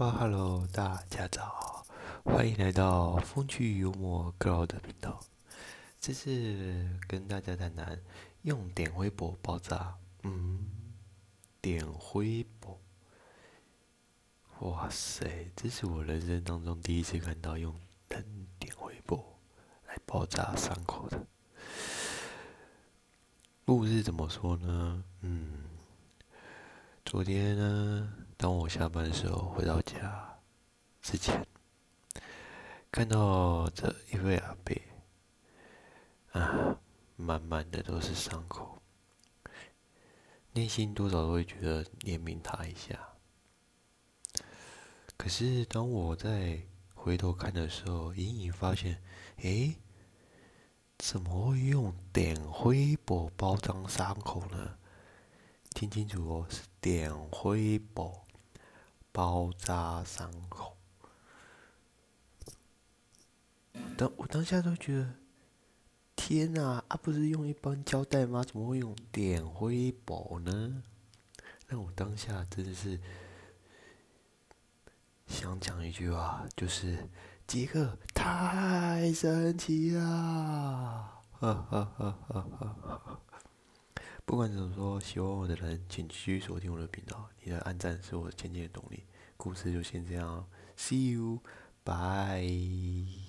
哈哈喽，大家早，欢迎来到风趣幽默 Girl 的频道。这次跟大家谈谈用点微博爆炸。嗯，点微博，哇塞，这是我人生当中第一次看到用人点微博来爆炸伤口的。故事怎么说呢？嗯，昨天呢。当我下班的时候回到家之前，看到这一位阿伯，啊，满满的都是伤口，内心多少都会觉得怜悯他一下。可是当我在回头看的时候，隐隐发现，诶，怎么会用点灰布包装伤口呢？听清楚哦，是点灰布。包扎伤口，当我当下都觉得，天哪！啊，不是用一般胶带吗？怎么会用点灰宝呢？那我当下真的是想讲一句话，就是杰克太神奇了！哈哈哈哈哈哈。不管怎么说，喜欢我的人请继续锁定我的频道。你的按赞是我前进的动力。故事就先这样，See you，bye。